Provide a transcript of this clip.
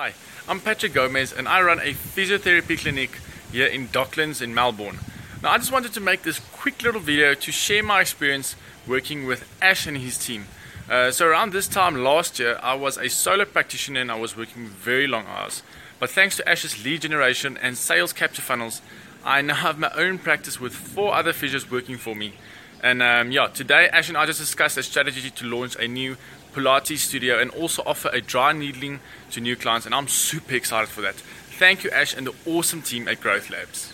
Hi, I'm Patrick Gomes and I run a physiotherapy clinic here in Docklands in Melbourne. Now, I just wanted to make this quick little video to share my experience working with Ash and his team. Uh, so, around this time last year, I was a solo practitioner and I was working very long hours. But thanks to Ash's lead generation and sales capture funnels, I now have my own practice with four other physios working for me. And um, yeah, today Ash and I just discussed a strategy to launch a new Pilates studio and also offer a dry needling to new clients. And I'm super excited for that. Thank you, Ash, and the awesome team at Growth Labs.